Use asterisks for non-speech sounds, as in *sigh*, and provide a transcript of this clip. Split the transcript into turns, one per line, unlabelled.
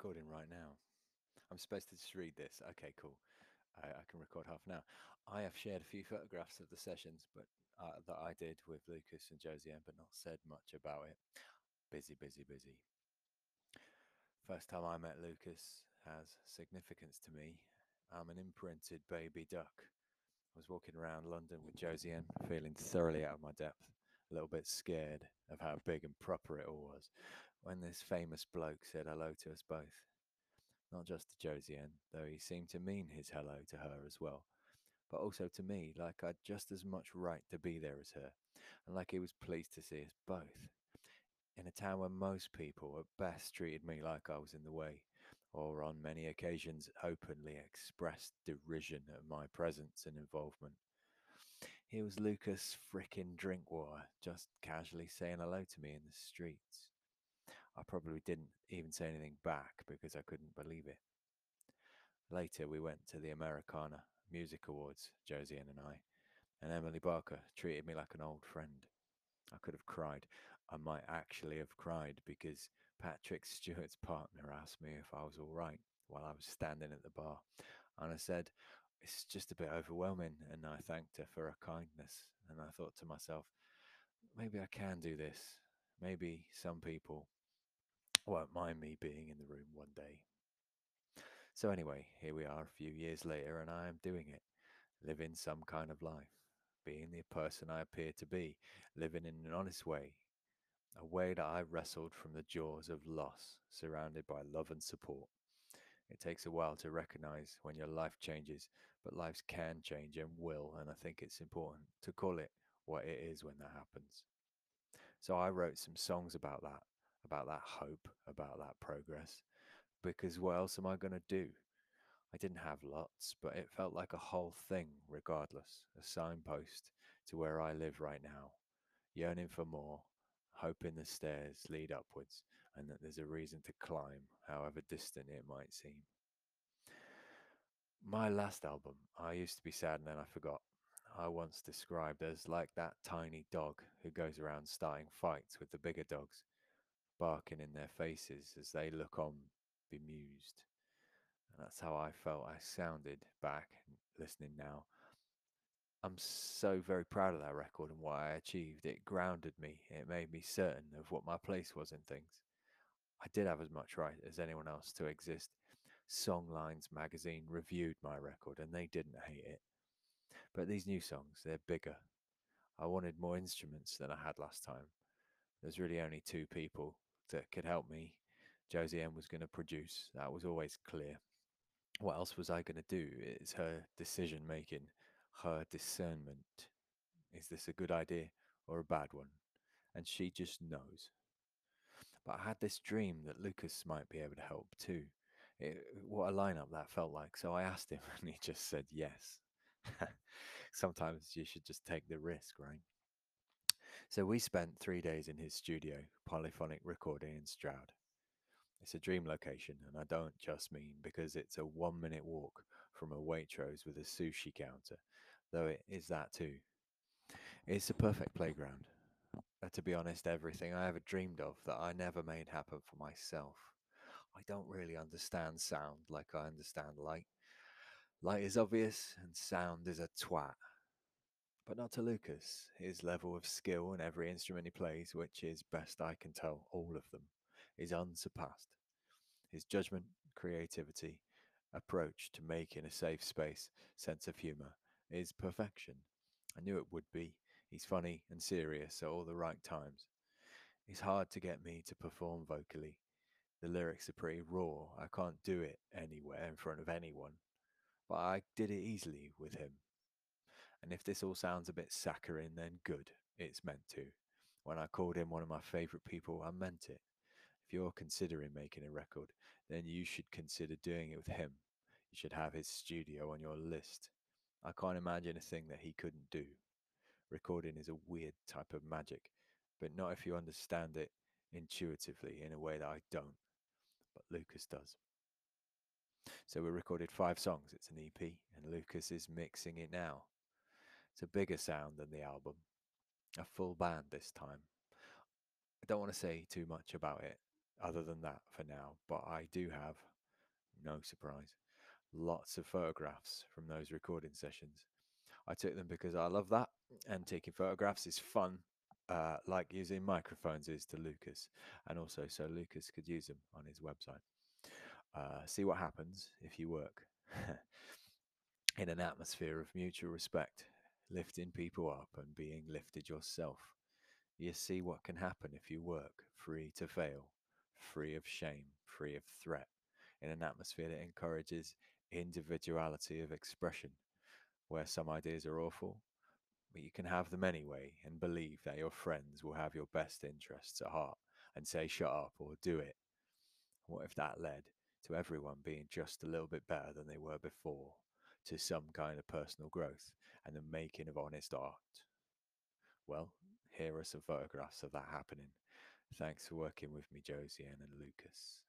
recording right now. I'm supposed to just read this. Okay, cool. I, I can record half an hour. I have shared a few photographs of the sessions, but uh, that I did with Lucas and Josiane, but not said much about it. Busy, busy, busy. First time I met Lucas has significance to me. I'm an imprinted baby duck. I was walking around London with Josiane, feeling thoroughly out of my depth, a little bit scared of how big and proper it all was, when this famous bloke said hello to us both. Not just to Josiane, though he seemed to mean his hello to her as well, but also to me, like I'd just as much right to be there as her, and like he was pleased to see us both. In a town where most people at best treated me like I was in the way, or on many occasions openly expressed derision at my presence and involvement. Here was Lucas frickin' Drinkwater just casually saying hello to me in the streets. I probably didn't even say anything back because I couldn't believe it. Later, we went to the Americana Music Awards, Josiane and I, and Emily Barker treated me like an old friend. I could have cried. I might actually have cried because Patrick *laughs* Stewart's partner asked me if I was all right while I was standing at the bar. And I said, It's just a bit overwhelming. And I thanked her for her kindness. And I thought to myself, maybe I can do this. Maybe some people won't mind me being in the room one day. So, anyway, here we are a few years later, and I am doing it, living some kind of life, being the person I appear to be, living in an honest way, a way that I wrestled from the jaws of loss, surrounded by love and support. It takes a while to recognize when your life changes, but lives can change and will, and I think it's important to call it what it is when that happens. So I wrote some songs about that, about that hope, about that progress, because what else am I going to do? I didn't have lots, but it felt like a whole thing, regardless, a signpost to where I live right now, yearning for more, hoping the stairs lead upwards and that there's a reason to climb, however distant it might seem. My last album, I used to be sad and then I forgot. I once described as like that tiny dog who goes around starting fights with the bigger dogs, barking in their faces as they look on, bemused. And that's how I felt I sounded back listening now I'm so very proud of that record and what I achieved. It grounded me. It made me certain of what my place was in things. I did have as much right as anyone else to exist. Songlines magazine reviewed my record and they didn't hate it. But these new songs, they're bigger. I wanted more instruments than I had last time. There's really only two people that could help me. Josiane was going to produce. That was always clear. What else was I going to do? It's her decision making her discernment. Is this a good idea or a bad one? And she just knows. But I had this dream that Lucas might be able to help too. It, what a lineup that felt like. So I asked him, *laughs* and he just said yes. *laughs* Sometimes you should just take the risk, right? So we spent three days in his studio, polyphonic recording in Stroud. It's a dream location, and I don't just mean because it's a one minute walk from a Waitrose with a sushi counter though it is that too. It's a perfect playground. Uh, to be honest, everything I ever dreamed of that I never made happen for myself. I don't really understand sound like I understand light. Light is obvious and sound is a twat. But not to Lucas. His level of skill in every instrument he plays, which is best I can tell, all of them, is unsurpassed. His judgment, creativity, approach to making a safe space, sense of humour, is perfection. I knew it would be. He's funny and serious at all the right times. It's hard to get me to perform vocally. The lyrics are pretty raw. I can't do it anywhere in front of anyone. But I did it easily with him. And if this all sounds a bit saccharine, then good. It's meant to. When I called him one of my favourite people, I meant it. If you're considering making a record, then you should consider doing it with him. You should have his studio on your list. I can't imagine a thing that he couldn't do. Recording is a weird type of magic, but not if you understand it intuitively in a way that I don't. But Lucas does. So we recorded five songs. It's an EP, and Lucas is mixing it now. It's a bigger sound than the album, a full band this time. I don't want to say too much about it. other than that for now, but I do have, no surprise, lots of photographs from those recording sessions. I took them because I love that, and taking photographs is fun, uh, like using microphones is to Lucas, and also so Lucas could use them on his website. Uh, see what happens if you work *laughs* in an atmosphere of mutual respect, lifting people up and being lifted yourself. You see what can happen if you work free to fail, free of shame, free of threat, in an atmosphere that encourages individuality of expression, where some ideas are awful, but you can have them anyway and believe that your friends will have your best interests at heart and say, shut up or do it. What if that led to everyone being just a little bit better than they were before, to some kind of personal growth and the making of honest art? Well, here are some photographs of that happening. Thanks for working with me, Josie and Lucas.